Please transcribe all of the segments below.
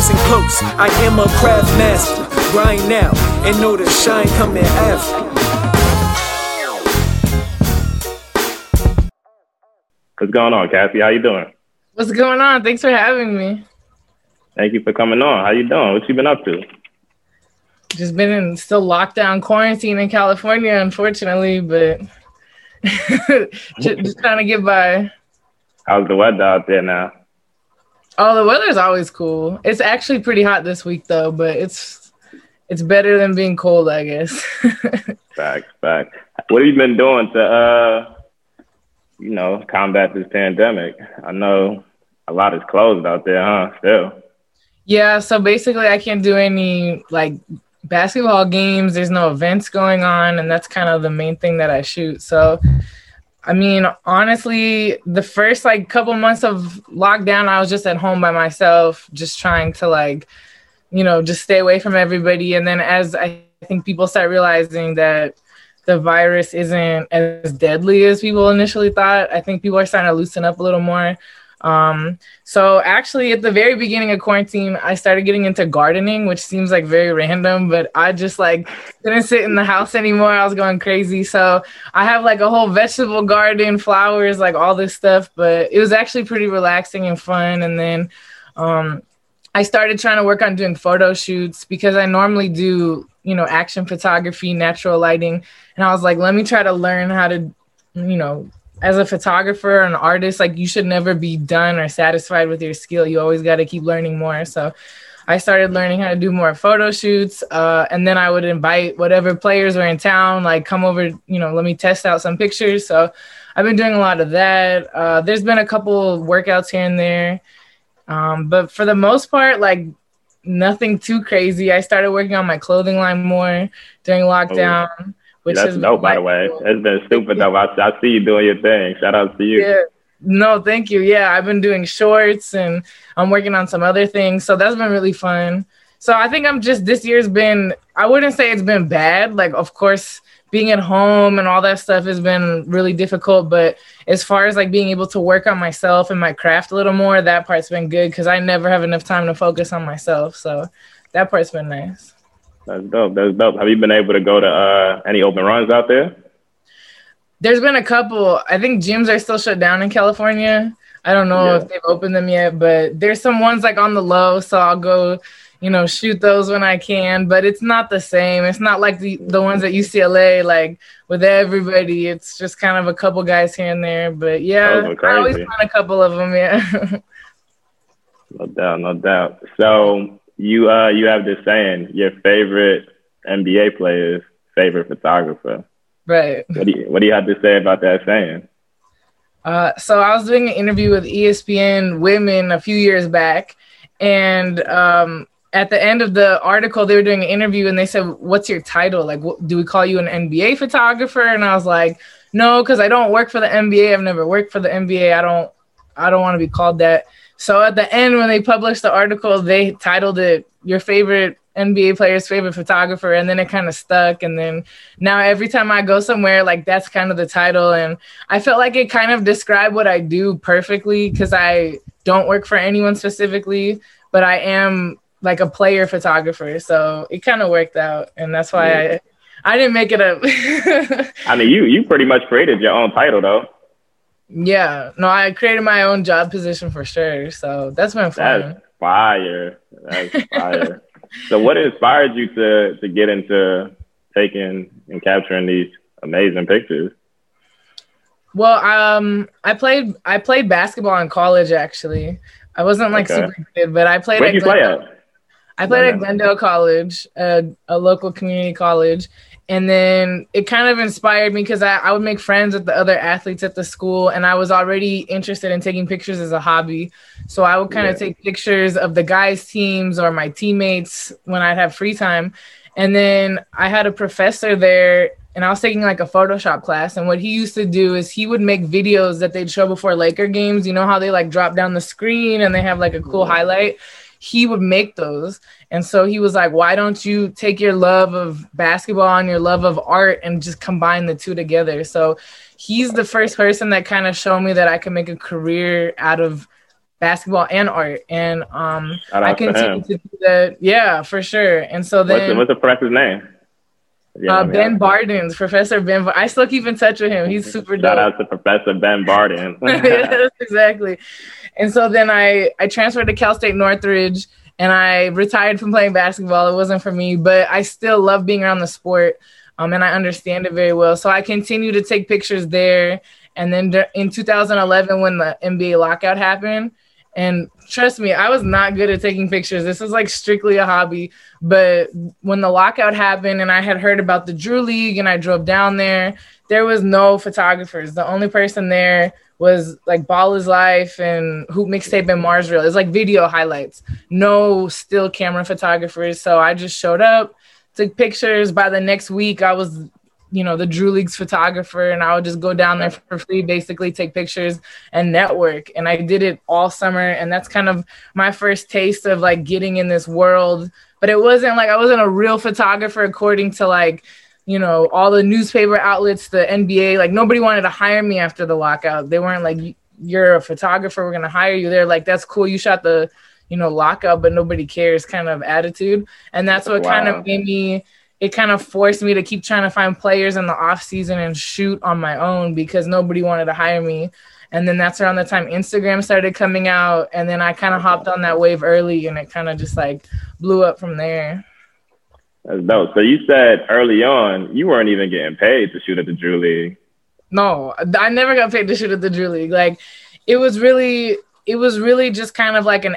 listen close. I am a craft master. Grind now and know the shine coming after. What's going on, Cassy? How you doing? What's going on? Thanks for having me. Thank you for coming on. How you doing? What you been up to? Just been in still lockdown quarantine in California, unfortunately, but just, just trying to get by. How's the weather out there now? Oh, the weather's always cool. It's actually pretty hot this week though, but it's it's better than being cold, I guess. back, back. What have you been doing to uh you know, combat this pandemic? I know a lot is closed out there, huh? Still. Yeah, so basically I can't do any like basketball games. There's no events going on, and that's kind of the main thing that I shoot. So, I mean, honestly, the first like couple months of lockdown, I was just at home by myself, just trying to like, you know, just stay away from everybody. And then as I think people start realizing that the virus isn't as deadly as people initially thought, I think people are starting to loosen up a little more. Um, so actually at the very beginning of quarantine, I started getting into gardening, which seems like very random, but I just like didn't sit in the house anymore. I was going crazy. So I have like a whole vegetable garden, flowers, like all this stuff, but it was actually pretty relaxing and fun. And then, um, I started trying to work on doing photo shoots because I normally do, you know, action photography, natural lighting. And I was like, let me try to learn how to, you know, as a photographer an artist like you should never be done or satisfied with your skill. You always got to keep learning more. So i started learning how to do more photo shoots uh, and then i would invite whatever players were in town like come over you know let me test out some pictures. So i've been doing a lot of that. Uh, there's been a couple workouts here and there. Um, but for the most part like nothing too crazy. I started working on my clothing line more during lockdown. oh which That's dope, by the way. It's been super dope. I, I see you doing your thing. Shout out to you. Yeah. No, thank you. Yeah, I've been doing shorts and I'm working on some other things. So that's been really fun. So I think I'm just this year's been I wouldn't say it's been bad. Like of course being at home and all that stuff has been really difficult, but as far as like being able to work on myself and my craft a little more, that part's been good cuz I never have enough time to focus on myself. So that part's been nice. That's dope. That's dope. Have you been able to go to uh, any open runs out there? There's been a couple. I think gyms are still shut down in California. I don't know yeah. if they've opened them yet, but there's some ones like on the low, so I'll go, you know, shoot those when I can. But it's not the same. It's not like the the ones at UCLA, like with everybody. It's just kind of a couple guys here and there. But yeah, I always find a couple of them. Yeah. no doubt, no doubt. So you uh you have this saying, your favorite NBA player's favorite photographer. Right. What do you what do you have to say about that saying? Uh, so I was doing an interview with ESPN Women a few years back, and um, at the end of the article, they were doing an interview, and they said, "What's your title? Like, what, do we call you an NBA photographer?" And I was like, "No, because I don't work for the NBA. I've never worked for the NBA. I don't, I don't want to be called that." So at the end, when they published the article, they titled it "Your favorite NBA player's favorite photographer," and then it kind of stuck. And then now every time I go somewhere, like that's kind of the title, and I felt like it kind of described what I do perfectly because I don't work for anyone specifically, but I am like a player photographer, so it kind of worked out, and that's why yeah. I I didn't make it up. I mean, you you pretty much created your own title though. Yeah, no, I created my own job position for sure. So that's been fun. That's fire. That's fire. so, what inspired you to to get into taking and capturing these amazing pictures? Well, um, I played I played basketball in college. Actually, I wasn't like okay. super good, but I played. Where did you play at? I played at Glendale College, a, a local community college, and then it kind of inspired me because I, I would make friends with the other athletes at the school and i was already interested in taking pictures as a hobby. So i would kind yeah. of take pictures of the guys teams or my teammates when i'd have free time. And then i had a professor there and i was taking like a photoshop class and what he used to do is he would make videos that they'd show before laker games. You know how they like drop down the screen and they have like a cool. highlight he would make those. And so he was like, why don't you take your love of basketball and your love of art and just combine the two together? So he's the first person that kind of showed me that I could make a career out of basketball and art. And um, I continue to, to, do that. Yeah, for sure. And so then, what's the, what's the professor's name? Yeah, uh, Ben Bardens, Professor Ben. I still keep in touch with him. He's super Shout dope. Shout out to Professor Ben Bardens. yes, exactly. And so then I I transferred to Cal State Northridge and I retired from playing basketball. It wasn't for me, but I still love being around the sport. Um, and I understand it very well. So I continue to take pictures there. And then in 2011, when the NBA lockout happened, and trust me, I was not good at taking pictures. This is like strictly a hobby. But when the lockout happened and I had heard about the Drew League and I drove down there, there was no photographers. The only person there was like Ball is Life and Hoop Mixtape and Mars Reel. It's like video highlights, no still camera photographers. So I just showed up, took pictures. By the next week, I was you know the Drew League's photographer, and I would just go down there for free, basically take pictures and network. And I did it all summer, and that's kind of my first taste of like getting in this world. But it wasn't like I wasn't a real photographer according to like you know all the newspaper outlets, the NBA. Like nobody wanted to hire me after the lockout. They weren't like you're a photographer, we're gonna hire you. They're like that's cool, you shot the you know lockout, but nobody cares kind of attitude, and that's what wow. kind of made me it kind of forced me to keep trying to find players in the off season and shoot on my own because nobody wanted to hire me. And then that's around the time Instagram started coming out. And then I kind of hopped on that wave early and it kind of just like blew up from there. That's dope. So you said early on you weren't even getting paid to shoot at the Drew League. No, I never got paid to shoot at the Drew League. Like it was really, it was really just kind of like an,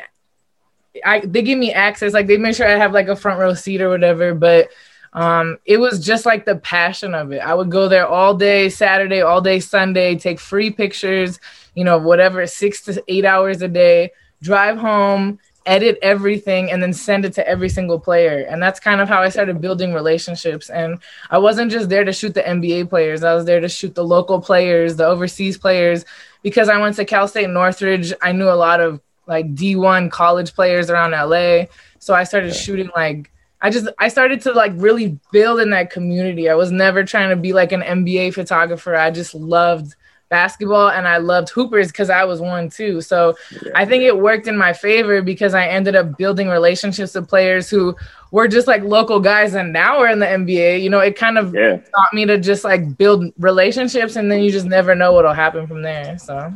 I, they give me access, like they make sure I have like a front row seat or whatever, but um, it was just like the passion of it. I would go there all day Saturday, all day Sunday, take free pictures, you know, whatever, six to eight hours a day, drive home, edit everything, and then send it to every single player. And that's kind of how I started building relationships. And I wasn't just there to shoot the NBA players, I was there to shoot the local players, the overseas players. Because I went to Cal State Northridge, I knew a lot of like D1 college players around LA. So I started shooting like I just I started to like really build in that community. I was never trying to be like an NBA photographer. I just loved basketball and I loved hoopers because I was one too. So yeah. I think it worked in my favor because I ended up building relationships with players who were just like local guys and now we're in the NBA. You know, it kind of yeah. taught me to just like build relationships and then you just never know what'll happen from there. So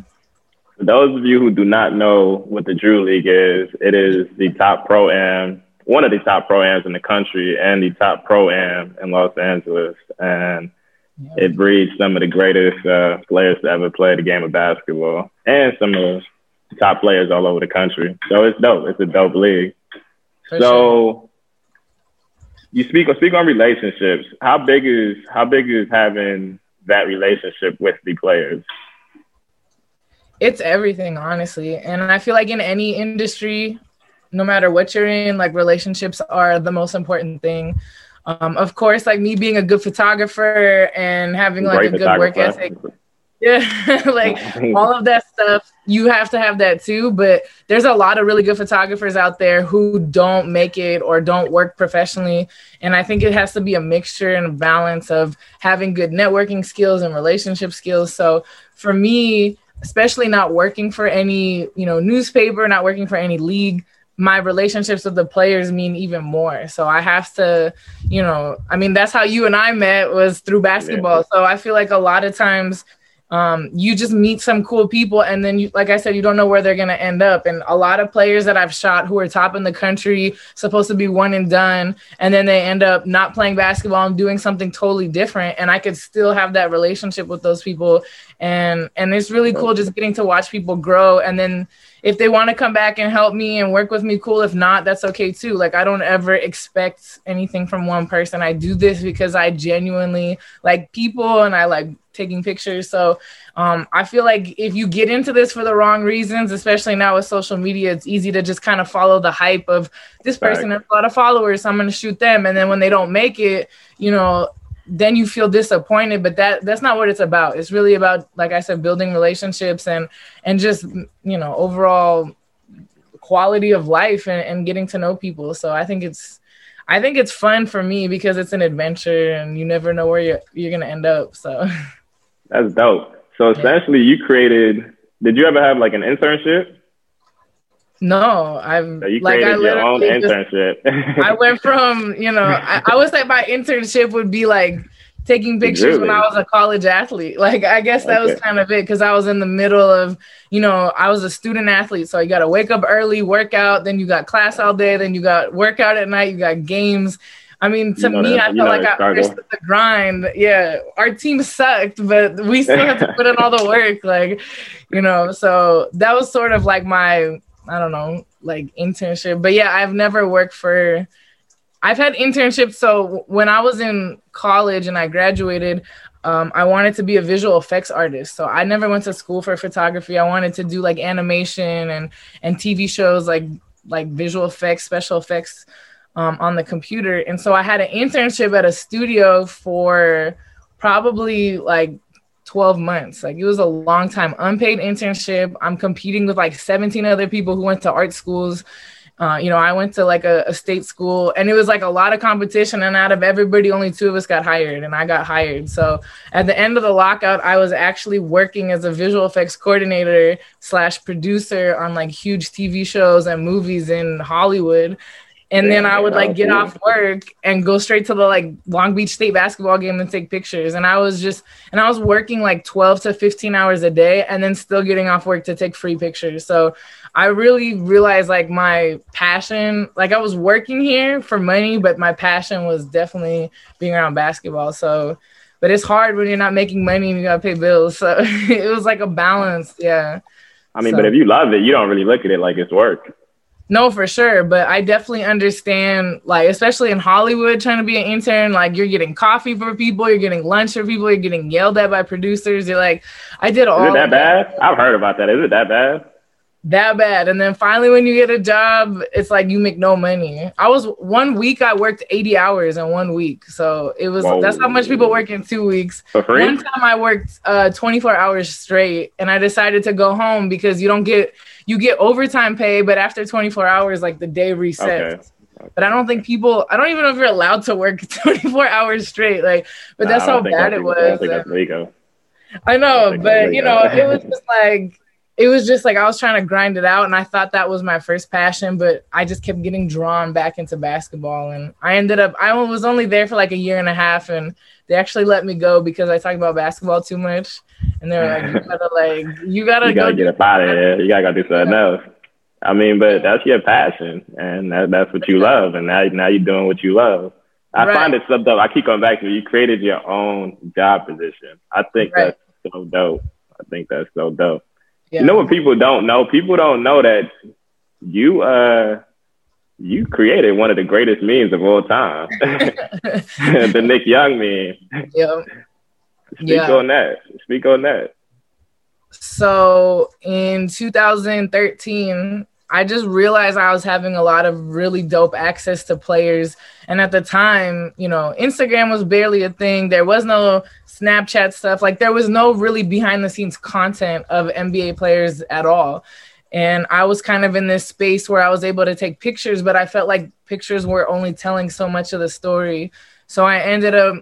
for those of you who do not know what the Drew League is, it is the top pro am one of the top pro ams in the country and the top pro am in Los Angeles. And. It breeds some of the greatest uh, players to ever play the game of basketball and some of the top players all over the country. So it's dope. It's a dope league. For so sure. you speak speak on relationships. How big is how big is having that relationship with the players? It's everything, honestly. And I feel like in any industry, no matter what you're in, like relationships are the most important thing. Um, of course, like me being a good photographer and having like Great a good work ethic. Yeah, like all of that stuff, you have to have that too. But there's a lot of really good photographers out there who don't make it or don't work professionally. And I think it has to be a mixture and a balance of having good networking skills and relationship skills. So for me, especially not working for any, you know, newspaper, not working for any league, my relationships with the players mean even more. So I have to, you know, I mean, that's how you and I met was through basketball. Yeah. So I feel like a lot of times um, you just meet some cool people and then you, like I said, you don't know where they're going to end up. And a lot of players that I've shot who are top in the country, supposed to be one and done, and then they end up not playing basketball and doing something totally different. And I could still have that relationship with those people. And, and it's really cool just getting to watch people grow and then, if they want to come back and help me and work with me, cool. If not, that's okay too. Like I don't ever expect anything from one person. I do this because I genuinely like people and I like taking pictures. So um, I feel like if you get into this for the wrong reasons, especially now with social media, it's easy to just kind of follow the hype of this person has a lot of followers, so I'm going to shoot them. And then when they don't make it, you know, then you feel disappointed. But that that's not what it's about. It's really about like i said building relationships and and just you know overall quality of life and, and getting to know people. So i think it's i think it's fun for me because it's an adventure and you never know where you're, you're gonna end up. So that's dope so essentially you created did you ever have like an internship No, I'm So you like I created your own literally just- internship. I went from, you know, I, I would say my internship would be like taking pictures when I was a college athlete. Like, I guess that was kind of it because I was in the middle of, you know, I was a student athlete. So you got to wake up early, work out, then you got class all day, then you got workout at night, you got games. I mean, to You know me, that- I felt like I understood the grind. Yeah, our team sucked, but we still had to put in all the work. Like, you know, so that was sort of like my, I don't know, like internship. But yeah, I've never worked for. I've had internships. So when I was in college and I graduated, um, I wanted to be a visual effects artist. So I never went to school for photography. I wanted to do like animation and and TV shows, like like visual effects, special effects um, on the computer. And so I had an internship at a studio for probably like 12 months. Like it was a long time, unpaid internship. I'm competing with like 17 other people who went to art schools. Uh, you know, I went to like a, a state school and it was like a lot of competition. And out of everybody, only two of us got hired and I got hired. So at the end of the lockout, I was actually working as a visual effects coordinator slash producer on like huge TV shows and movies in Hollywood. And then I would like get off work and go straight to the like Long Beach State basketball game and take pictures. And I was just, and I was working like 12 to 15 hours a day and then still getting off work to take free pictures. So I really realized like my passion, like I was working here for money, but my passion was definitely being around basketball. So, but it's hard when you're not making money and you gotta pay bills. So it was like a balance. Yeah. I mean, So- but if you love it, you don't really look at it like it's work. No, for sure. But I definitely understand, like, especially in Hollywood, trying to be an intern, like, you're getting coffee for people, you're getting lunch for people, you're getting yelled at by producers. You're like, I did all Is it that of bad? I've heard about that. Is it that bad? That bad. And then finally, when you get a job, it's like you make no money. I was one week, I worked 80 hours in one week. So it was, Whoa. that's how much people work in two weeks. For free? One time I worked uh, 24 hours straight and I decided to go home because you don't get you get overtime pay, but after 24 hours, like the day resets. Okay. But I don't think people I don't even know if you're allowed to work 24 hours straight. Like, but Nah, that's I how bad that's it. I was. think. I know, but you know, it was just like it was just like I was trying to grind it out, and I thought that was my first passion, but I just kept getting drawn back into basketball, and I ended up I was only there for like a year and a half, and they actually let me go because I talked about basketball too much, and they were like, "You gotta like, you gotta You gotta do get up out of here. You gotta go do something else. I mean, but that's your passion, and that, that's what you love, and now now you're doing what you love. I Right. find it so dope. I keep going back to it. You created your own job position. I think Right. that's so dope. I think that's so dope. Yeah. You know what people don't know? People don't know that you uh you created one of the greatest memes of all time, the Nick Young meme. yeah. Speak Yeah. on that. Speak on that. So in 2013, I just realized I was having a lot of really dope access to players. And at the time, you know, Instagram was barely a thing. There was no Snapchat stuff. Like there was no really behind the scenes content of NBA players at all. And I was kind of in this space where I was able to take pictures, but I felt like pictures were only telling so much of the story. So I ended up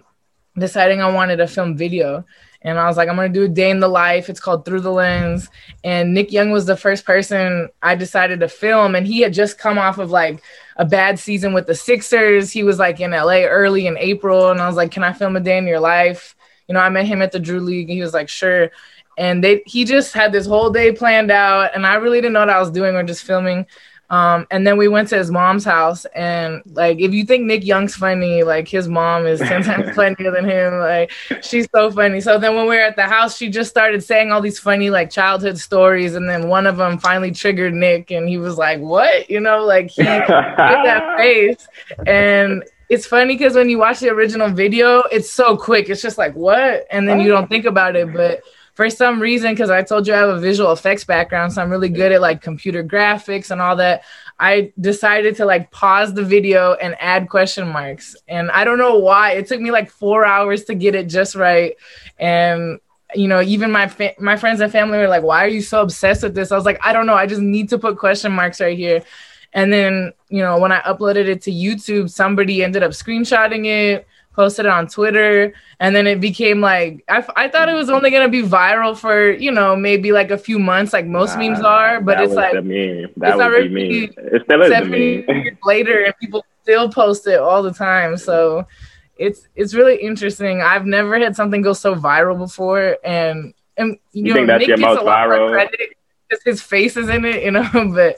deciding I wanted to film video. And I was like, I'm gonna do a day in the life. It's called Through the Lens. And Nick Young was the first person I decided to film. And he had just come off of like a bad season with the Sixers. He was like in LA early in April. And I was like, Can I film a day in your life? You know, I met him at the Drew League. And he was like, Sure. And they he just had this whole day planned out. And I really didn't know what I was doing or just filming. Um, and then we went to his mom's house, and like, if you think Nick Young's funny, like his mom is ten times funnier than him. Like, she's so funny. So then when we were at the house, she just started saying all these funny like childhood stories, and then one of them finally triggered Nick, and he was like, "What?" You know, like he did that face, and it's funny because when you watch the original video, it's so quick. It's just like what, and then you don't think about it, but for some reason, because I told you I have a visual effects background, so I'm really good at like computer graphics and all that. I decided to like pause the video and add question marks. And I don't know why. It took me like four hours to get it just right. And you know, even my fa- my friends and family were like, "Why are you so obsessed with this?" I was like, "I don't know. I just need to put question marks right here." And then, you know, when I uploaded it to YouTube, somebody ended up screenshotting it, posted it on Twitter, and then it became like I, I thought it was only gonna be viral for you know maybe like a few months, like most memes are, but it's like meme. That it's already meme. It still is seven years later, and people still post it all the time. So it's it's really interesting. I've never had something go so viral before, and and you, you know Nick gets a lot viral? credit because his face is in it, you know. but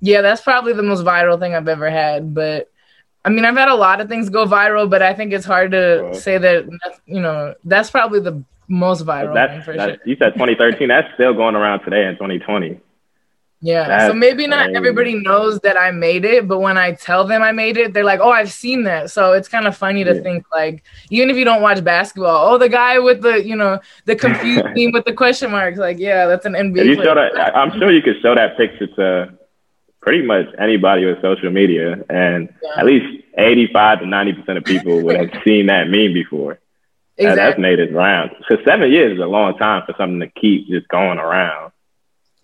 yeah, that's probably the most viral thing I've ever had. But I mean, I've had a lot of things go viral, but I think it's hard to say that, you know, that's probably the most viral that's, for sure. You said 2013. that's still going around today in 2020. Yeah. That's so maybe not crazy. everybody knows that I made it, but when I tell them I made it, they're like, "Oh, I've seen that." So it's kind of funny to yeah. think like, even if you don't watch basketball, oh, the guy with the you know the confused team with the question marks, like, yeah, that's an NBA. You show that, I'm sure you could show that picture to pretty much anybody with social media, and yeah. at least 85 to 90 percent of people would have seen that meme before. Exactly. that's made it around. Because seven years is a long time for something to keep just going around.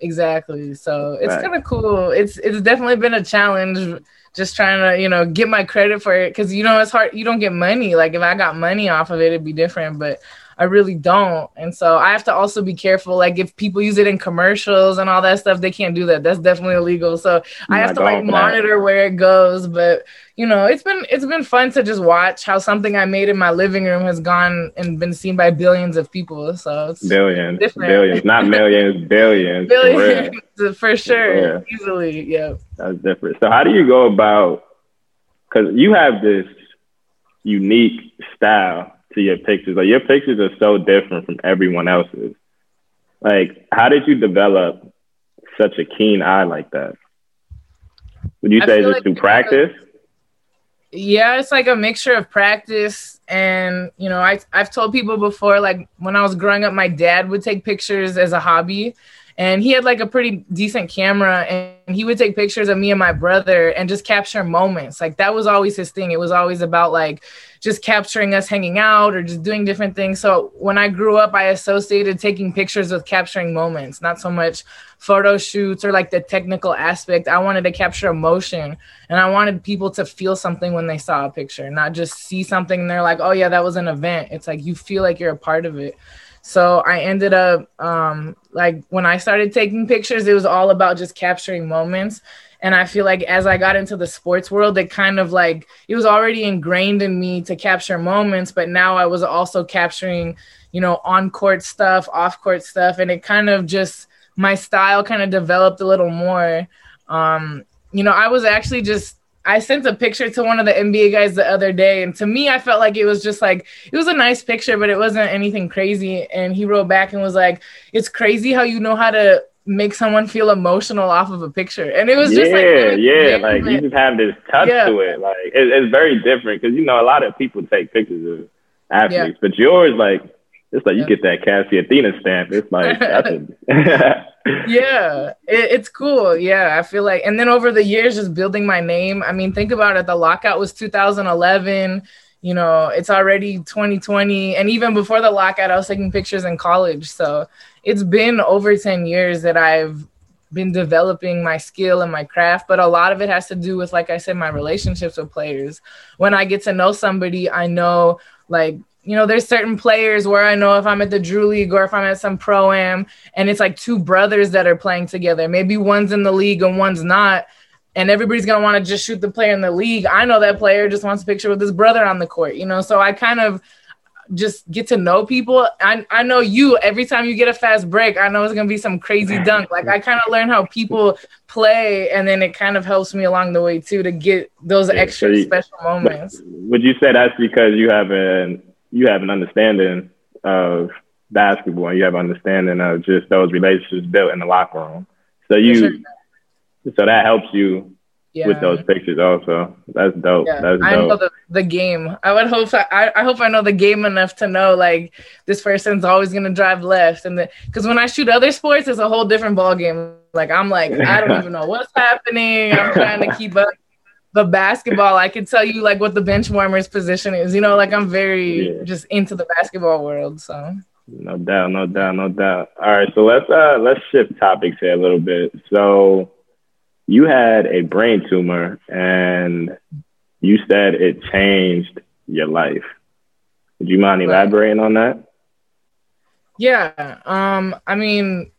Exactly. So it's right. kind of cool. It's it's definitely been a challenge just trying to, you know, get my credit for it cuz you know it's hard you don't get money. Like if I got money off of it it'd be different, but I really don't. And so I have to also be careful. Like if people use it in commercials and all that stuff, they can't do that. That's definitely illegal. So I have to like monitor where it goes. But you know, it's been it's been fun to just watch how something I made in my living room has gone and been seen by billions of people. So it's billions, different. billions, not millions, billions, billions for, for sure, yeah. easily. Yeah, that's different. So how do you go about? Because you have this unique style to your pictures. Like your pictures are so different from everyone else's. Like, how did you develop such a keen eye like that? Would you say just like through practice? Yeah, it's like a mixture of practice and you know, I I've told people before, like when I was growing up, my dad would take pictures as a hobby and he had like a pretty decent camera and he would take pictures of me and my brother and just capture moments. Like that was always his thing. It was always about like just capturing us hanging out or just doing different things. So when i grew up i associated taking pictures with capturing moments not so much photo shoots or like the technical aspect. I wanted to capture emotion and i wanted people to feel something when they saw a picture not just see something and they're like oh yeah that was an event. It's like you feel like you're a part of it so I ended up um, like when I started taking pictures, it was all about just capturing moments. And I feel like as I got into the sports world, it kind of like it was already ingrained in me to capture moments, but now I was also capturing, you know, on court stuff, off court stuff, and it kind of just my style kind of developed a little more. Um, you know, I was actually just I sent a picture to one of the NBA guys the other day, and to me, I felt like it was just like it was a nice picture, but it wasn't anything crazy. And he wrote back and was like, "It's crazy how you know how to make someone feel emotional off of a picture." And it was yeah, just like, yeah, yeah. like you just have this touch yeah. to it. Like it, it's very different because you know a lot of people take pictures of athletes, yeah. but yours like it's like you get that Cassy Athena stamp. It's like yeah, it, it's cool. Yeah, I feel like, and then over the years, just building my name. I mean, think about it. The lockout was 2011. You know, it's already 2020, and even before the lockout, I was taking pictures in college. So it's been over 10 years that I've been developing my skill and my craft, but a lot of it has to do with, like I said, my relationships with players. When I get to know somebody, I know like you know, there's certain players where I know if I'm at the Drew League or if I'm at some pro am and it's like two brothers that are playing together. Maybe one's in the league and one's not. And everybody's gonna want to just shoot the player in the league. I know that player just wants a picture with his brother on the court, you know. So I kind of just get to know people. I I know you every time you get a fast break, I know it's gonna be some crazy dunk. Like I kind of learn how people play, and then it kind of helps me along the way too to get those yeah, extra so you, special moments. Would you say that's because you have an you have an understanding of basketball and you have an understanding of just those relationships built in the locker room. So you, sure. so that helps you yeah. with those pictures also. That's dope. Yeah. That's dope. I know the, the game. I would hope I, I hope I know the game enough to know like this person's always gonna drive left and because when I shoot other sports, it's a whole different ball game. Like I'm like I don't even know what's happening. I'm trying to keep up the basketball, I can tell you like what the bench warmer's position is. You know, like I'm very yeah. just into the basketball world. So no doubt, no doubt, no doubt. All right, so let's uh let's shift topics here a little bit. So you had a brain tumor and you said it changed your life. Would you mind elaborating on that? Yeah. Um, I mean,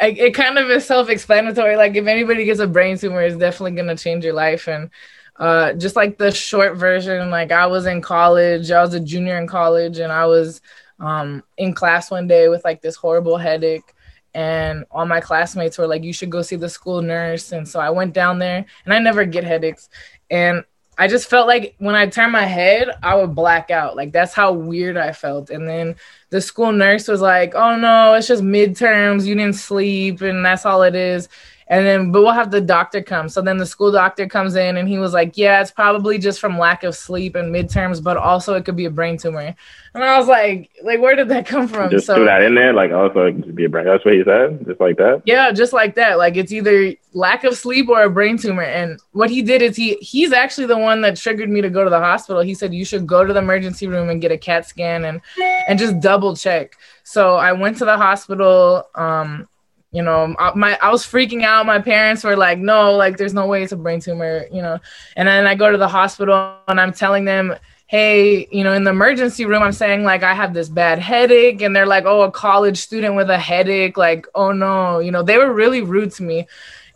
I, it kind of is self-explanatory. Like if anybody gets a brain tumor, it's definitely gonna change your life. And uh, just like the short version, like I was in college, I was a junior in college, and I was um, in class one day with like this horrible headache. And all my classmates were like, "You should go see the school nurse." And so I went down there, and I never get headaches. And I just felt like when I turned my head, I would black out. Like that's how weird I felt. And then the school nurse was like, "Oh no, it's just midterms. You didn't sleep, and that's all it is." And then, but we'll have the doctor come. So then the school doctor comes in and he was like, Yeah, it's probably just from lack of sleep and midterms, but also it could be a brain tumor. And I was like, like, where did that come from? Just so, threw that in there, like also it could be a brain. That's what he said, just like that. Yeah, just like that. Like it's either lack of sleep or a brain tumor. And what he did is he he's actually the one that triggered me to go to the hospital. He said you should go to the emergency room and get a CAT scan and and just double check. So I went to the hospital. Um, you know my i was freaking out my parents were like no like there's no way it's a brain tumor you know and then i go to the hospital and i'm telling them hey you know in the emergency room i'm saying like i have this bad headache and they're like oh a college student with a headache like oh no you know they were really rude to me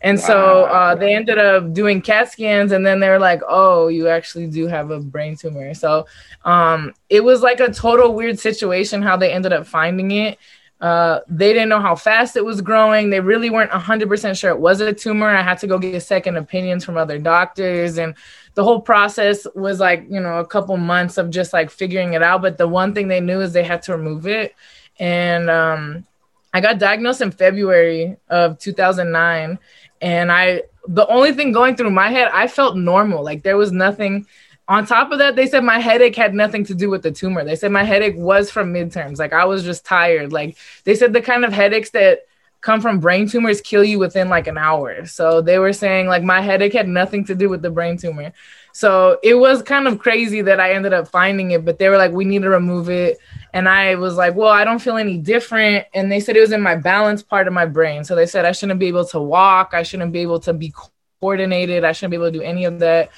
and wow. so uh, they ended up doing CAT scans, and then they were like, "Oh, you actually do have a brain tumor." So um, it was like a total weird situation how they ended up finding it. Uh, they didn't know how fast it was growing. They really weren't 100% sure it was a tumor. I had to go get second opinions from other doctors. And the whole process was like, you know, a couple months of just like figuring it out. But the one thing they knew is they had to remove it. And um, I got diagnosed in February of 2009. And I, the only thing going through my head, I felt normal. Like there was nothing on top of that, they said my headache had nothing to do with the tumor. They said my headache was from midterms. Like I was just tired. Like they said the kind of headaches that come from brain tumors kill you within like an hour. So they were saying like my headache had nothing to do with the brain tumor. So it was kind of crazy that I ended up finding it, but they were like, we need to remove it. And I was like, well, I don't feel any different. And they said it was in my balance part of my brain. So they said I shouldn't be able to walk. I shouldn't be able to be coordinated. I shouldn't be able to do any of that.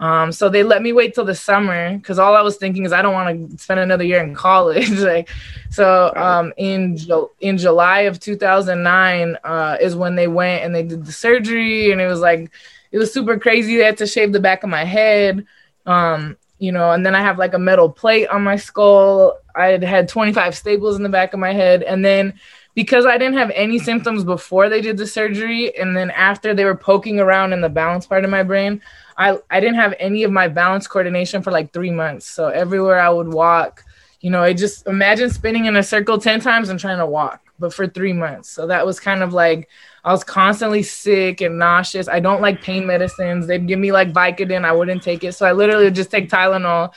Um, so they let me wait till the summer because all I was thinking is I don't want to spend another year in college. like, so um, in in July of 2009 uh, is when they went and they did the surgery, and it was like it was super crazy. They had to shave the back of my head, um, you know, and then I have like a metal plate on my skull. I had had 25 staples in the back of my head, and then because I didn't have any symptoms before they did the surgery, and then after they were poking around in the balance part of my brain. I I didn't have any of my balance coordination for like three months. So everywhere I would walk, you know, I just imagine spinning in a circle ten times and trying to walk, but for three months. So that was kind of like I was constantly sick and nauseous. I don't like pain medicines. They'd give me like Vicodin, I wouldn't take it. So I literally would just take Tylenol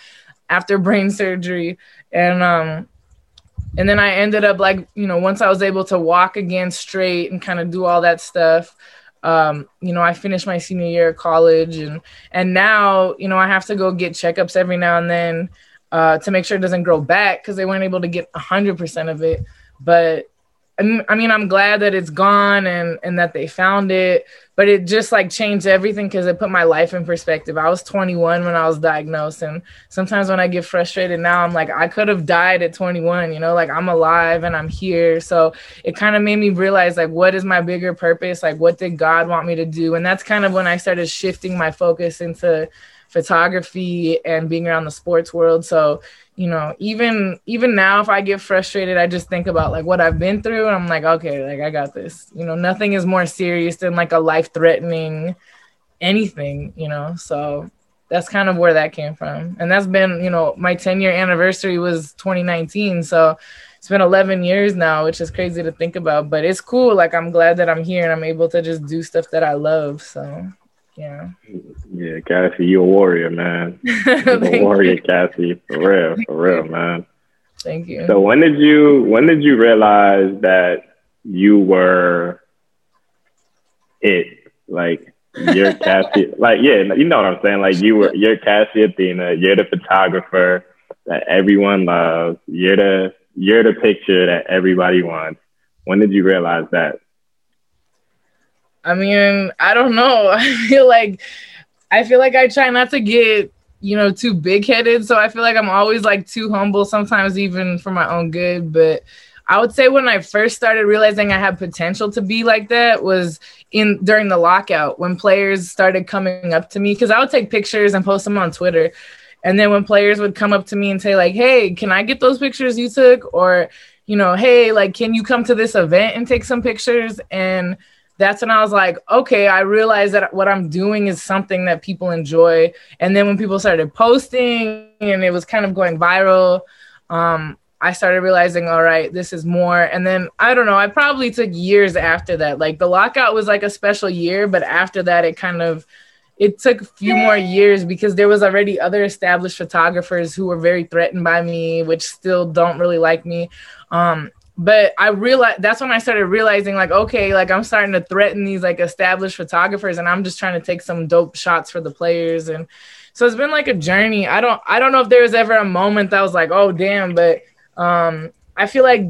after brain surgery, and um, and then I ended up like you know once I was able to walk again straight and kind of do all that stuff um, you know, I finished my senior year of college and and now, you know, I have to go get checkups every now and then uh, to make sure it doesn't grow back because they weren't able to get hundred percent of it. But I mean, I'm glad that it's gone and and that they found it, but it just like changed everything because it put my life in perspective. I was 21 when I was diagnosed, and sometimes when I get frustrated now, I'm like, I could have died at 21. You know, like I'm alive and I'm here. So it kind of made me realize like, what is my bigger purpose? Like, what did God want me to do? And that's kind of when I started shifting my focus into photography and being around the sports world. So you know even even now if i get frustrated i just think about like what i've been through and i'm like okay like i got this. You know nothing is more serious than like a life threatening anything you know? So that's kind of where that came from. And that's been you know my 10 year anniversary was 2019 so it's been 11 years now which is crazy to think about but it's cool. Like i'm glad that i'm here and i'm able to just do stuff that i love so yeah. Yeah, Cassy, you a warrior, man. You're a warrior, you. Cassy. For real, for real, man. Thank you. So when did you when did you realize that you were it? Like you're Cassy like yeah, you know what I'm saying? Like you were you're Cassy Athena, you're the photographer that everyone loves, you're the you're the picture that everybody wants. When did you realize that? I mean, I don't know. I feel like I feel like I try not to get you know, too big headed. So I feel like I'm always like too humble, sometimes even for my own good. But I would say when I first started realizing I had potential to be like that was in during the lockout when players started coming up to me because I would take pictures and post them on Twitter. And then when players would come up to me and say, like, hey, can I get those pictures you took? Or, you know, hey, like, can you come to this event and take some pictures? And that's when I was like, okay, I realized that what I'm doing is something that people enjoy. And then when people started posting and it was kind of going viral, um, I started realizing, all right, this is more. And then I don't know, I probably took years after that. Like the lockout was like a special year, but after that, it kind of it took a few more years because there was already other established photographers who were very threatened by me, which still don't really like me. Um, but I realized that's when I started realizing like, okay, like I'm starting to threaten these like established photographers and I'm just trying to take some dope shots for the players. And so it's been like a journey. I don't, I don't know if there was ever a moment that was like, oh damn, but um, I feel like,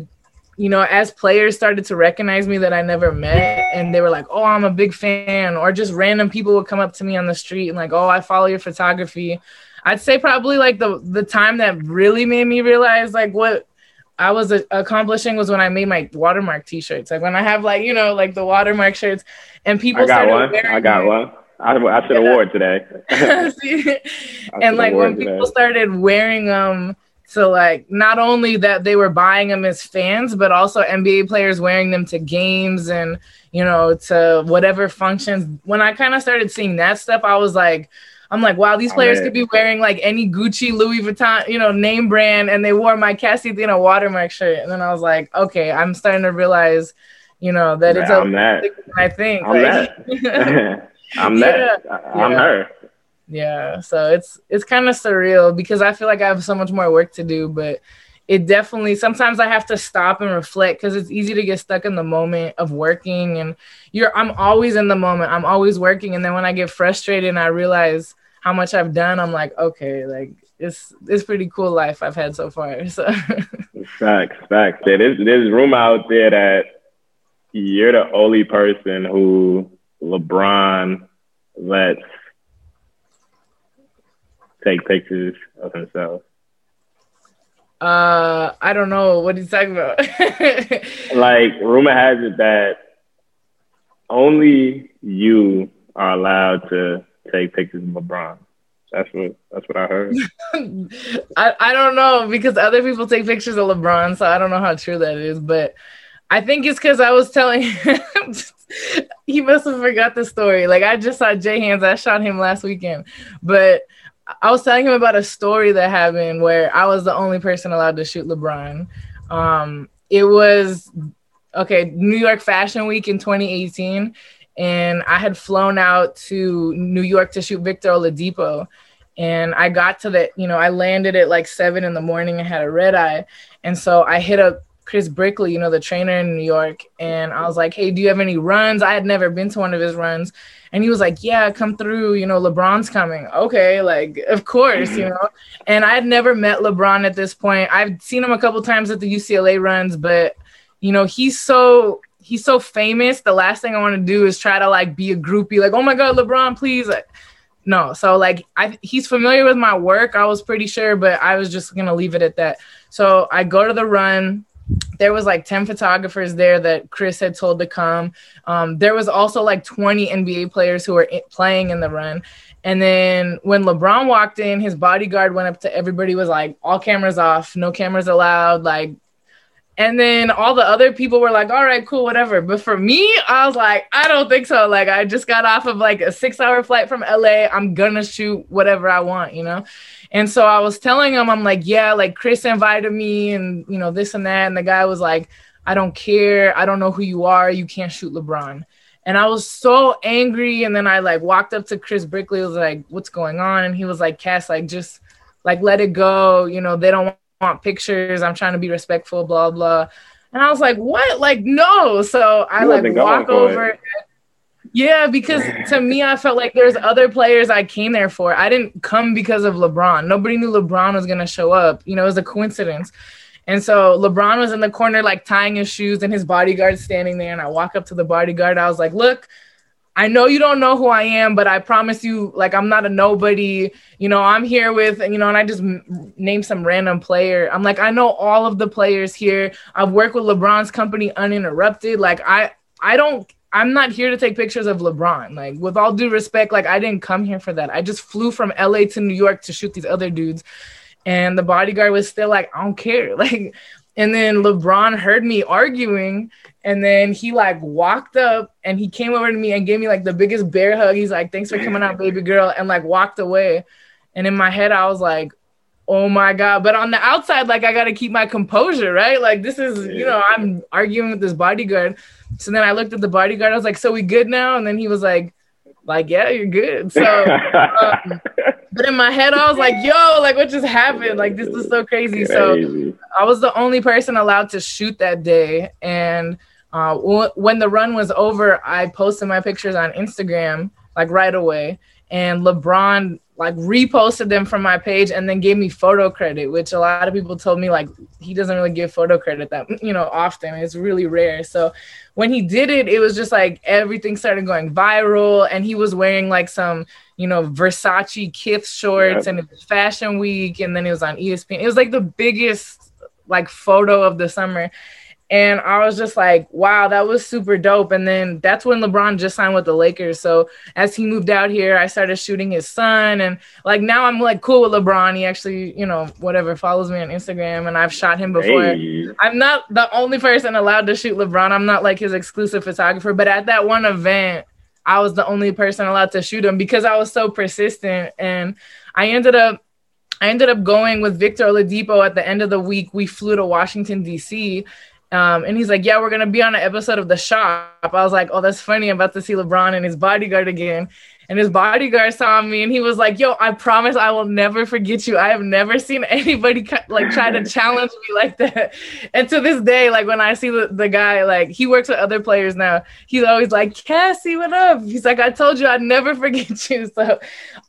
you know, as players started to recognize me that I never met and they were like, oh, I'm a big fan, or just random people would come up to me on the street and like, oh, I follow your photography. I'd say probably like the the time that really made me realize like what I was a- accomplishing was when I made my watermark T-shirts. Like when I have like you know like the watermark shirts, and people. I got one. I got one. I, I should have yeah. wore it today. and like when people today. started wearing them, so like not only that they were buying them as fans, but also NBA players wearing them to games and you know to whatever functions. When I kind of started seeing that stuff, I was like I'm like, wow, these players could be wearing like any Gucci, Louis Vuitton, you know, name brand, and they wore my Cassy Athena watermark shirt. And then I was like, okay, I'm starting to realize, you know, that it's I'm that. I think. I'm like, that. I'm yeah, that. I'm yeah. her. Yeah. So it's it's kind of surreal because I feel like I have so much more work to do, but it definitely sometimes I have to stop and reflect because it's easy to get stuck in the moment of working and you're I'm always in the moment. I'm always working. And then when I get frustrated and I realize how much I've done, I'm like, okay, like it's it's pretty cool life I've had so far. So facts, facts. There's there's room out there that you're the only person who LeBron lets take pictures of himself. Uh, I don't know what he's talking about. like rumor has it that only you are allowed to take pictures of LeBron. That's what that's what I heard. I, I don't know because other people take pictures of LeBron, so I don't know how true that is. But I think it's because I was telling him he must have forgot the story. Like I just saw Jay Hands, I shot him last weekend, but I was telling him about a story that happened where I was the only person allowed to shoot LeBron. Um, it was okay, New York Fashion Week in 2018, and I had flown out to New York to shoot Victor Oladipo. And I got to the, you know, I landed at like seven in the morning and had a red eye. And so I hit up Chris Brickley, you know, the trainer in New York, and I was like, hey, do you have any runs? I had never been to one of his runs. And he was like, Yeah, come through. You know, LeBron's coming. Okay, like, of course, you know. And I had never met LeBron at this point. I've seen him a couple times at the UCLA runs, but, you know, he's so. He's so famous. The last thing I want to do is try to like be a groupie, like, oh my God, LeBron, please. No. So like I he's familiar with my work, I was pretty sure, but I was just gonna leave it at that. So I go to the run there was like 10 photographers there that Chris had told to come. Um, there was also like 20 NBA players who were playing in the run. And then when LeBron walked in, his bodyguard went up to everybody, was like, all cameras off, no cameras allowed, like and then all the other people were like, all right, cool, whatever. But for me, I was like, I don't think so. Like, I just got off of like a six hour flight from LA. I'm gonna shoot whatever I want, you know? And so I was telling him, I'm like, yeah, like Chris invited me and, you know, this and that. And the guy was like, I don't care. I don't know who you are. You can't shoot LeBron. And I was so angry. And then I like walked up to Chris Brickley, was like, what's going on? And he was like, Cass, like, just like let it go. You know, they don't want pictures. I'm trying to be respectful, blah, blah. And I was like, what? Like, no. So I you like walk over. Yeah, because to me, I felt like there's other players I came there for. I didn't come because of LeBron. Nobody knew LeBron was going to show up. You know, it was a coincidence. And so LeBron was in the corner, like tying his shoes, and his bodyguard standing there. And I walk up to the bodyguard. I was like, look, I know you don't know who I am, but I promise you, like, I'm not a nobody. You know, I'm here with, you know, and I just m- name some random player. I'm like, I know all of the players here. I've worked with LeBron's company uninterrupted. Like, I, I don't, I'm not here to take pictures of LeBron. Like, with all due respect, like, I didn't come here for that. I just flew from LA to New York to shoot these other dudes. And the bodyguard was still like, I don't care. Like, and then LeBron heard me arguing, and then he like walked up and he came over to me and gave me like the biggest bear hug. He's like, "Thanks for coming out, baby girl," and like walked away. And in my head, I was like, "Oh my god!" But on the outside, like I got to keep my composure, right? Like this is, you know, I'm arguing with this bodyguard. So then I looked at the bodyguard. I was like, "So we good now?" And then he was like, "Like yeah, you're good." So. Um, but in my head, I was like, yo, like what just happened? Like this is so crazy. crazy. So I was the only person allowed to shoot that day. And uh, w- when the run was over, I posted my pictures on Instagram like right away. And LeBron like reposted them from my page and then gave me photo credit, which a lot of people told me like he doesn't really give photo credit that you know often. It's really rare. So when he did it, it was just like everything started going viral, and he was wearing like some you know Versace Kith shorts, yep. and it was Fashion Week, and then it was on ESPN. It was like the biggest like photo of the summer and I was just like, wow, that was super dope. And then that's when LeBron just signed with the Lakers. So as he moved out here, I started shooting his son. And like now I'm like cool with LeBron. He actually, you know, whatever, follows me on Instagram and I've shot him before. Hey. I'm not the only person allowed to shoot LeBron. I'm not like his exclusive photographer. But at that one event, I was the only person allowed to shoot him because I was so persistent. And I ended up I ended up going with Victor Oladipo at the end of the week. We flew to Washington, D.C. Um, and he's like, Yeah, we're gonna be on an episode of The Shop. I was like, Oh, that's funny. I'm about to see LeBron and his bodyguard again. And his bodyguard saw me and he was like, Yo, I promise I will never forget you. I have never seen anybody like try to challenge me like that. And to this day, like when I see the, the guy, like he works with other players now, he's always like, Cassy, what up? He's like, I told you I'd never forget you. So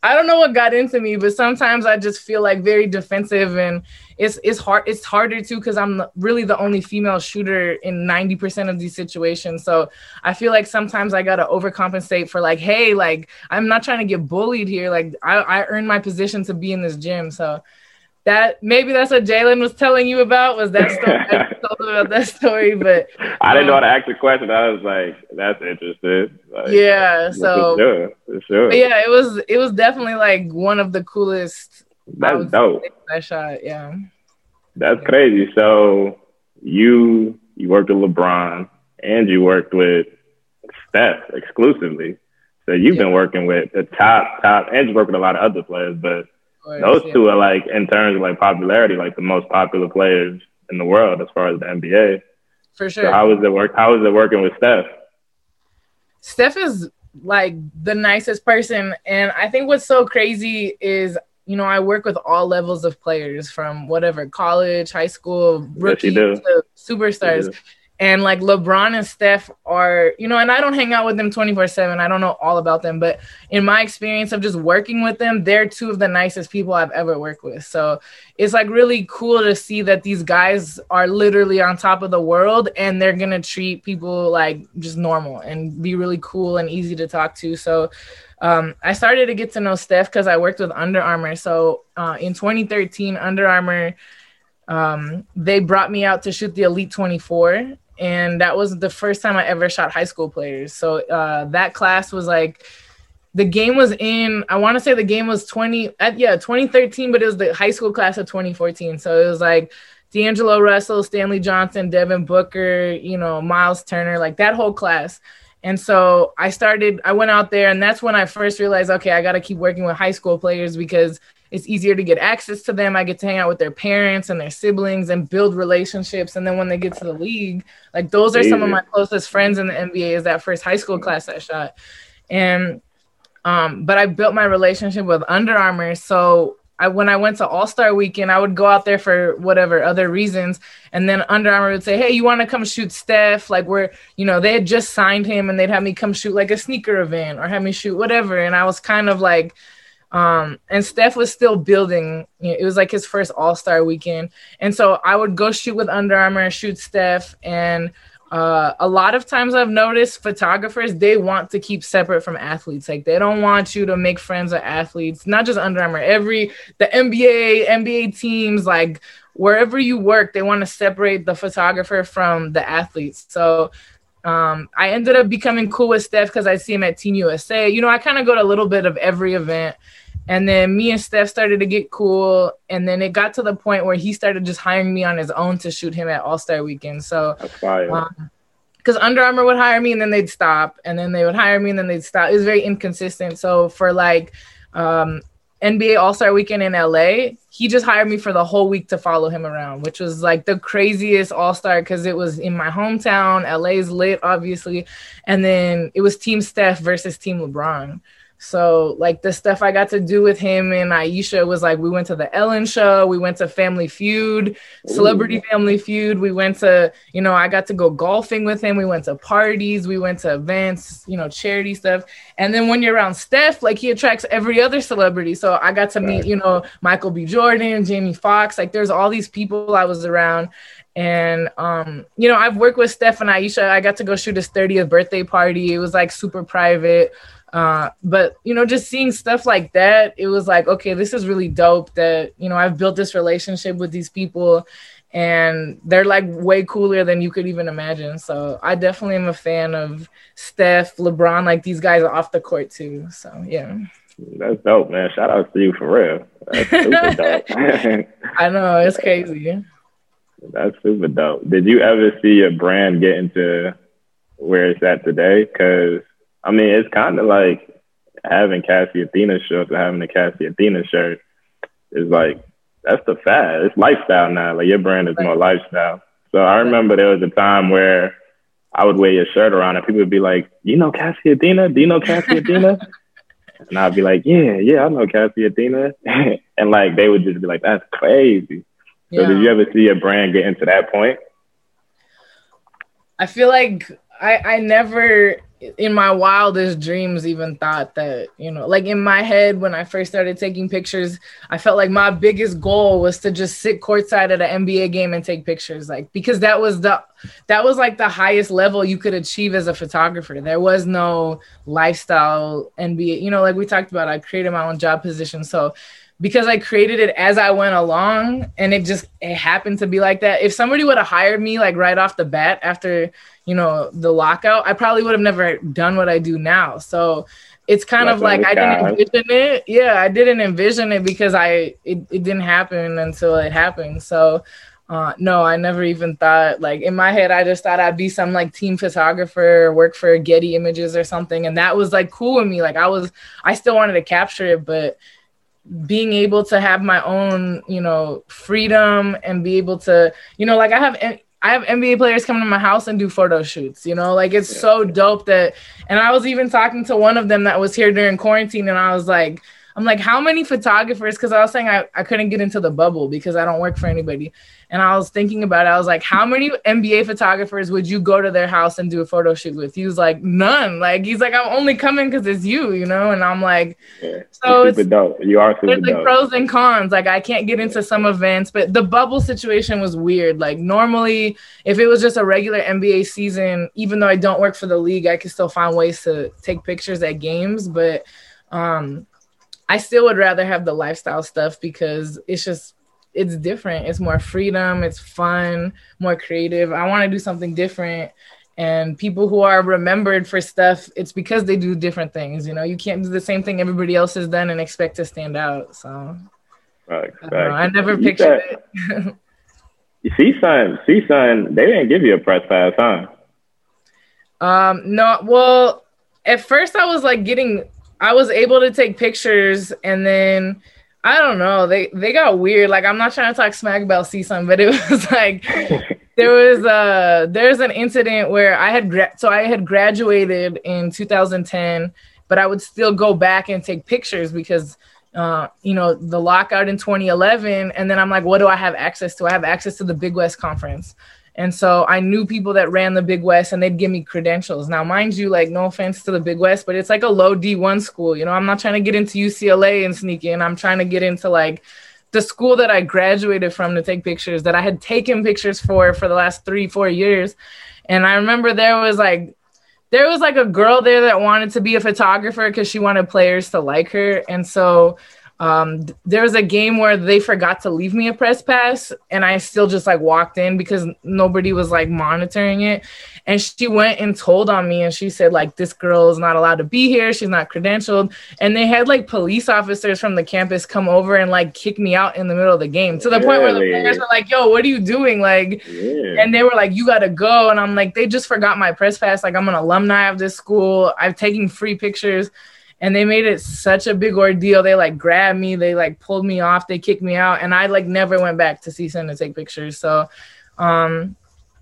I don't know what got into me, but sometimes I just feel like very defensive and it's it's hard it's harder too because i'm really the only female shooter in 90% of these situations so i feel like sometimes i gotta overcompensate for like hey like i'm not trying to get bullied here like i, I earned my position to be in this gym so that maybe that's what Jalen was telling you about was that story. I told about that story, but I didn't um, know how to ask the question. I was like, that's interesting. Like, yeah, so for sure, for sure. yeah, it was it was definitely like one of the coolest that's dope. That shot, yeah. That's yeah. crazy. So you you worked with LeBron and you worked with Steph exclusively. So you've yeah. been working with the top top and you worked with a lot of other players, but oh, course, those yeah. two are like in terms of like popularity, like the most popular players in the world as far as the NBA. For sure. So how was it work? How was it working with Steph? Steph is like the nicest person, and I think what's so crazy is you know, I work with all levels of players from whatever college, high school, rookie yes, to superstars. And like LeBron and Steph are, you know, and I don't hang out with them 24 7. I don't know all about them, but in my experience of just working with them, they're two of the nicest people I've ever worked with. So it's like really cool to see that these guys are literally on top of the world and they're going to treat people like just normal and be really cool and easy to talk to. So um, I started to get to know Steph because I worked with Under Armour. So uh, in 2013, Under Armour, um, they brought me out to shoot the Elite 24. And that was the first time I ever shot high school players. So uh, that class was like, the game was in, I want to say the game was 20, at, yeah, 2013, but it was the high school class of 2014. So it was like D'Angelo Russell, Stanley Johnson, Devin Booker, you know, Myles Turner, like that whole class. And so I started, I went out there, and that's when I first realized, okay, I got to keep working with high school players because it's easier to get access to them. I get to hang out with their parents and their siblings and build relationships. And then when they get to the league, like those are some of my closest friends in the NBA, is that first high school class I shot. And, um, but I built my relationship with Under Armour. So I when I went to All Star Weekend, I would go out there for whatever other reasons, and then Under Armour would say, "Hey, you want to come shoot Steph?" Like we're, you know, they had just signed him, and they'd have me come shoot like a sneaker event or have me shoot whatever, and I was kind of like, um, and Steph was still building. You know, it was like his first All Star Weekend, and so I would go shoot with Under Armour, shoot Steph, and uh, a lot of times I've noticed photographers they want to keep separate from athletes. Like they don't want you to make friends with athletes. Not just Under Armour. Every the NBA NBA teams like wherever you work, they want to separate the photographer from the athletes. So um, I ended up becoming cool with Steph because I see him at Team USA. You know, I kind of go to a little bit of every event. And then me and Steph started to get cool. And then it got to the point where he started just hiring me on his own to shoot him at All Star Weekend. So, because um, Under Armour would hire me and then they'd stop, and then they would hire me and then they'd stop. It was very inconsistent. So, for like um, NBA All Star Weekend in LA, he just hired me for the whole week to follow him around, which was like the craziest All Star because it was in my hometown. LA's lit, obviously, and then it was Team Steph versus Team LeBron. So like the stuff I got to do with him and Ayesha was like we went to the Ellen show, we went to Family Feud, Celebrity Ooh. Family Feud, we went to, you know, I got to go golfing with him, we went to parties, we went to events, you know, charity stuff. And then when you're around Steph, like he attracts every other celebrity. So I got to meet, you know, Michael B. Jordan, Jamie Foxx, like there's all these people I was around. And um, you know, I've worked with Steph and Ayesha. I got to go shoot his 30th birthday party. It was like super private. Uh, but you know, just seeing stuff like that, it was like, okay, this is really dope that you know I've built this relationship with these people, and they're like way cooler than you could even imagine. So I definitely am a fan of Steph, LeBron, like these guys are off the court too. So yeah. That's dope, man. Shout out to you for real. That's super dope. I know it's crazy. That's super dope. Did you ever see your brand get into where it's at today? Because I mean, it's kind of like having Cassy Athena shirts or having the Cassy Athena shirt is like that's the fad. It's lifestyle now. Like your brand is more lifestyle. So I remember there was a time where I would wear your shirt around and people would be like, "You know Cassy Athena? Do you know Cassy Athena?" and I'd be like, "Yeah, yeah, I know Cassy Athena." and like they would just be like, "That's crazy." So yeah. did you ever see your brand get into that point? I feel like I I never in my wildest dreams even thought that you know like in my head when i first started taking pictures i felt like my biggest goal was to just sit courtside at an nba game and take pictures like because that was the that was like the highest level you could achieve as a photographer. There was no lifestyle nba you know like we talked about i created my own job position. So because I created it as I went along and it just it happened to be like that. If somebody would have hired me like right off the bat after, you know, the lockout, I probably would have never done what I do now. So it's kind That's of like I didn't envision it. Yeah, I didn't envision it because I it, it didn't happen until it happened. So uh, no, I never even thought like in my head. I just thought I'd be some like team photographer, work for Getty Images or something, and that was like cool with me. Like I was, I still wanted to capture it, but being able to have my own, you know, freedom and be able to, you know, like I have I have NBA players come to my house and do photo shoots, you know, like it's yeah. so dope that and I was even talking to one of them that was here during quarantine and I was like, I'm like, how many photographers? Because I was saying I, I couldn't get into the bubble because I don't work for anybody. And I was thinking about it. I was like, how many NBA photographers would you go to their house and do a photo shoot with? He was like, none. Like he's like, I'm only coming because it's you, you know. And I'm like, yeah, so it's dope. You are super there's like dope. pros and cons. Like I can't get into some events, but the bubble situation was weird. Like normally, if it was just a regular NBA season, even though I don't work for the league, I could still find ways to take pictures at games. But um I still would rather have the lifestyle stuff because it's just it's different. It's more freedom, it's fun, more creative. I want to do something different. And people who are remembered for stuff, it's because they do different things. You know, you can't do the same thing everybody else has done and expect to stand out. So right, I, I never you pictured said, it. CSUN, CSUN, they didn't give you a press pass, huh? Um, no, well, at first I was like getting I was able to take pictures and then I don't know, they they got weird. Like I'm not trying to talk smack about CSUN, but it was like there was uh there's an incident where I had gra- so I had graduated in 2010, but I would still go back and take pictures because uh, you know, the lockout in 2011. And then I'm like, what do I have access to? I have access to the Big West Conference. And so I knew people that ran the Big West and they'd give me credentials. Now, mind you, like, no offense to the Big West, but it's like a low D1 school. You know, I'm not trying to get into UCLA and sneak in. I'm trying to get into like the school that I graduated from to take pictures that I had taken pictures for for the last three, four years. And I remember there was like there was like a girl there that wanted to be a photographer because she wanted players to like her. And so um, there was a game where they forgot to leave me a press pass, and I still just like walked in because nobody was like monitoring it. And she went and told on me, and she said like this girl is not allowed to be here. She's not credentialed. And they had like police officers from the campus come over and like kick me out in the middle of the game to the really? point where the players were like, "Yo, what are you doing?" Like, yeah. and they were like, "You gotta go." And I'm like, they just forgot my press pass. Like, I'm an alumni of this school. I've taken free pictures and they made it such a big ordeal. They like grabbed me, they like pulled me off, they kicked me out, and I like never went back to CSUN to take pictures. So, um,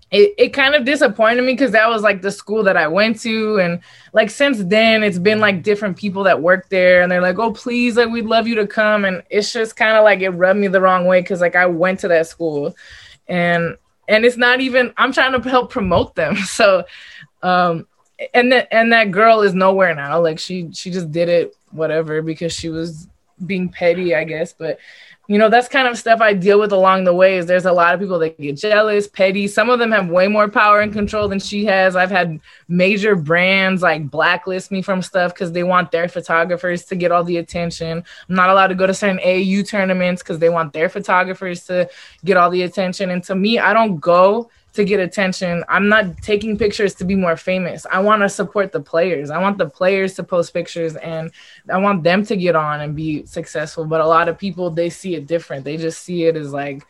it, it kind of disappointed me because that was like the school that I went to. And like since then, it's been like different people that work there and they're like, oh, please, like, we'd love you to come. And it's just kind of like it rubbed me the wrong way because like I went to that school and and it's not even I'm trying to help promote them. So um and that and that girl is nowhere now. Like she she just did it whatever because she was being petty, I guess. But you know that's kind of stuff I deal with along the way. Is there's a lot of people that get jealous, petty. Some of them have way more power and control than she has. I've had major brands like blacklist me from stuff because they want their photographers to get all the attention. I'm not allowed to go to certain AU tournaments because they want their photographers to get all the attention. And to me, I don't go to get attention. I'm not taking pictures to be more famous. I want to support the players. I want the players to post pictures and I want them to get on and be successful. But a lot of people, they see it different. They just see it as like,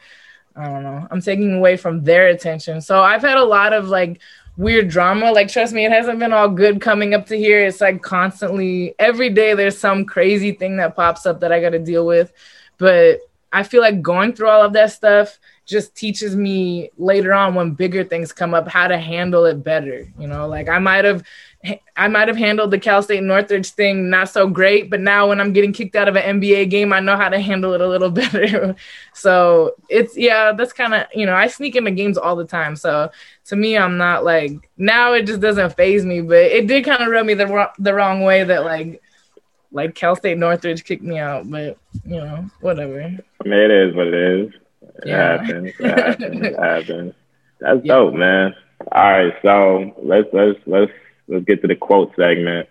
I don't know, I'm taking away from their attention. So I've had a lot of like weird drama. Like, trust me, it hasn't been all good coming up to here. It's like constantly, every day, there's some crazy thing that pops up that I got to deal with. But I feel like going through all of that stuff just teaches me later on when bigger things come up how to handle it better. You know, like I might have I might have handled the Cal State Northridge thing not so great, but now when I'm getting kicked out of an NBA game, I know how to handle it a little better. so it's yeah, that's kind of you know I sneak into games all the time. So to me, I'm not like now it just doesn't faze me, but it did kind of rub me the the wrong way that like like Cal State Northridge kicked me out, but you know whatever. I mean, it is what it is. It yeah. happens. It happens. It happens. That's yeah. dope, man. All right, so let's let's let's let's get to the quote segment.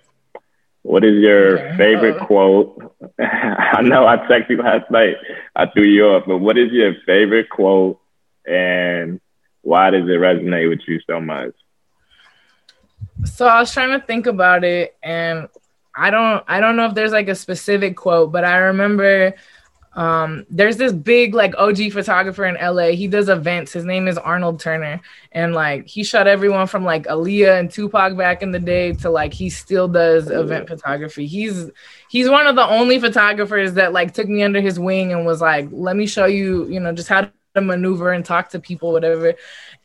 What is your okay. favorite uh, quote? I know I texted you last night. I threw you off, but what is your favorite quote, and why does it resonate with you so much? So I was trying to think about it, and I don't I don't know if there's like a specific quote, but I remember um, there's this big like OG photographer in LA. He does events. His name is Arnold Turner, and like he shot everyone from like Aaliyah and Tupac back in the day to like he still does event photography. He's he's one of the only photographers that like took me under his wing and was like, "Let me show you, you know, just how to maneuver and talk to people, whatever."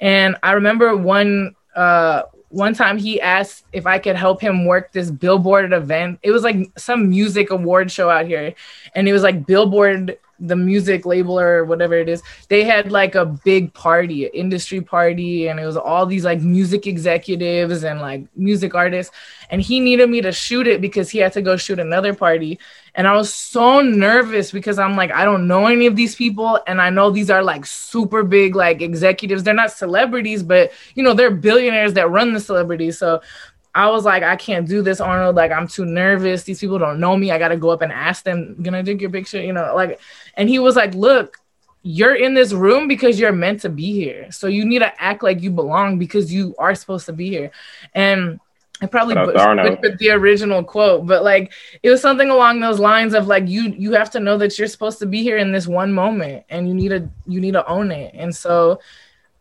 And I remember one uh one time he asked if I could help him work this billboard event. It was like some music award show out here. And it was like billboard the music label or whatever it is, they had like a big party, an industry party, and it was all these like music executives and like music artists. And he needed me to shoot it because he had to go shoot another party. And I was so nervous because I'm like, I don't know any of these people. And I know these are like super big like executives. They're not celebrities, but you know, they're billionaires that run the celebrities. So I was like, I can't do this, Arnold. Like, I'm too nervous. These people don't know me. I got to go up and ask them, can I take your picture? You know, like, and he was like, look, you're in this room because you're meant to be here. So you need to act like you belong because you are supposed to be here. And I probably put the original quote, but like it was something along those lines of like you you have to know that you're supposed to be here in this one moment and you need to you need to own it. And so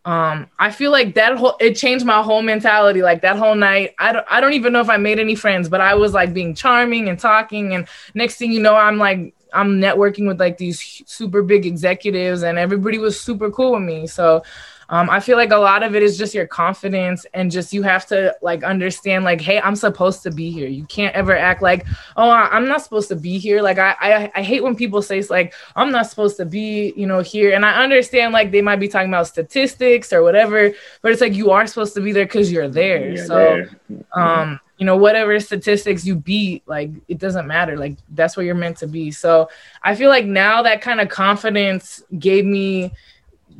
um i feel like that whole it changed my whole mentality like that whole night. I don't, I don't even know if i made any friends but i was like being charming and talking and next thing you know i'm like i'm networking with like these super big executives and everybody was super cool with me. So um, I feel like a lot of it is just your confidence and just you have to like understand like, hey, I'm supposed to be here. You can't ever act like, oh, I'm not supposed to be here. Like I, I, I hate when people say like, I'm not supposed to be, you know, here. And I understand like they might be talking about statistics or whatever, but it's like you are supposed to be there because you're there. So, there. um, you know whatever statistics you beat like it doesn't matter like that's where you're meant to be so i feel like now that kind of confidence gave me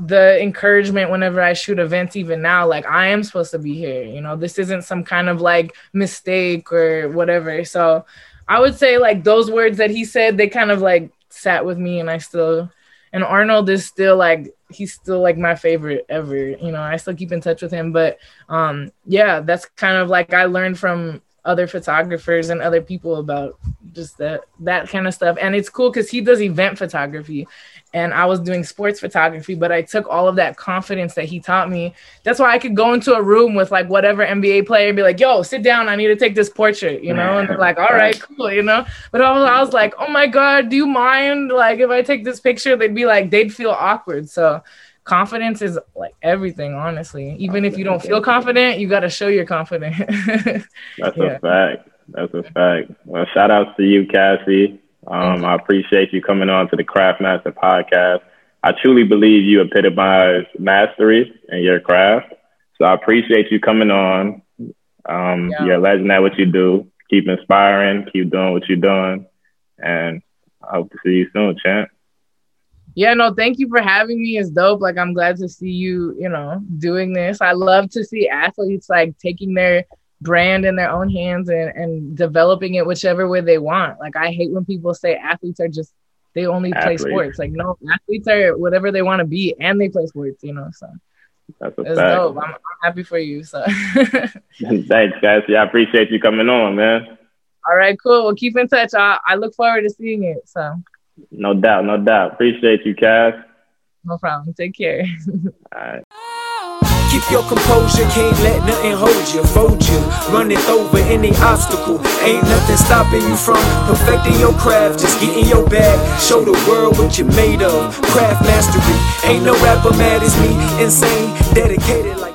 the encouragement whenever I shoot events, even now, like I am supposed to be here. You know, this isn't some kind of like mistake or whatever. So I would say like those words that he said, they kind of like sat with me and I still and Arnold is still like he's still like my favorite ever. You know, I still keep in touch with him. But um yeah, that's kind of like I learned from other photographers and other people about just that that kind of stuff. And it's cool because he does event photography and I was doing sports photography, but I took all of that confidence that he taught me. That's why I could go into a room with like whatever NBA player and be like, yo, sit down. I need to take this portrait, you know? And they're like, all right, cool, you know? But I was, I was like, oh my God, do you mind? Like, if I take this picture, they'd be like, they'd feel awkward. So confidence is like everything, honestly. Even if you don't feel confident, you got to show you're confident. That's yeah. a fact. That's a fact. Well, shout out to you, Cassy. Um, I appreciate you coming on to the Craftmaster podcast. I truly believe you epitomize mastery in your craft. So I appreciate you coming on. Um, yeah. You're a legend at what you do. Keep inspiring, keep doing what you're doing. And I hope to see you soon, champ. Yeah, no, thank you for having me. It's dope. Like I'm glad to see you, you know, doing this. I love to see athletes like taking their brand in their own hands and, and developing it whichever way they want. Like I hate when people say athletes are just they only athletes. play sports. Like no, athletes are whatever they want to be and they play sports, you know. So that's a it's fact. dope. I'm, I'm, happy for you. So thanks, guys. Yeah, I appreciate you coming on, man. All right, cool. We'll keep in touch. I, I look forward to seeing it. So no doubt, no doubt. Appreciate you, Cass. No problem. Take care. All right. Keep your composure, can't let nothing hold you, fold you, running over any obstacle. Ain't nothing stopping you from perfecting your craft. Just get in your bag, show the world what you're made of. Craft mastery, ain't no rapper mad as me, insane, dedicated.